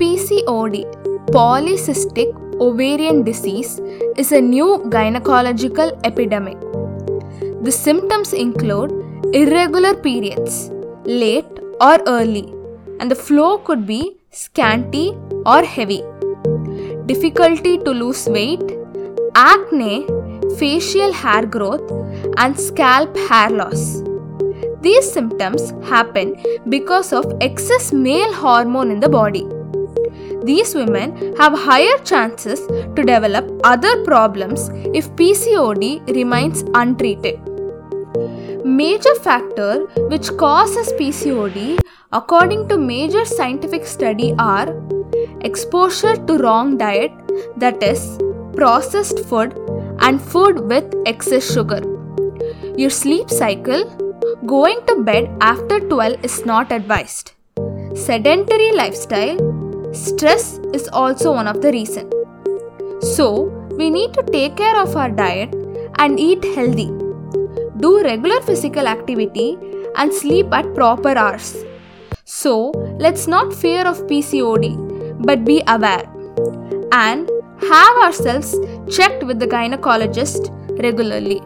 PCOD, polycystic ovarian disease, is a new gynecological epidemic. The symptoms include irregular periods, late or early, and the flow could be scanty or heavy. Difficulty to lose weight, acne, facial hair growth, and scalp hair loss. These symptoms happen because of excess male hormone in the body. These women have higher chances to develop other problems if PCOD remains untreated. Major factor which causes PCOD according to major scientific study are exposure to wrong diet that is processed food and food with excess sugar. Your sleep cycle going to bed after 12 is not advised. Sedentary lifestyle stress is also one of the reason. So, we need to take care of our diet and eat healthy do regular physical activity, and sleep at proper hours. So, let's not fear of PCOD, but be aware and have ourselves checked with the gynecologist regularly.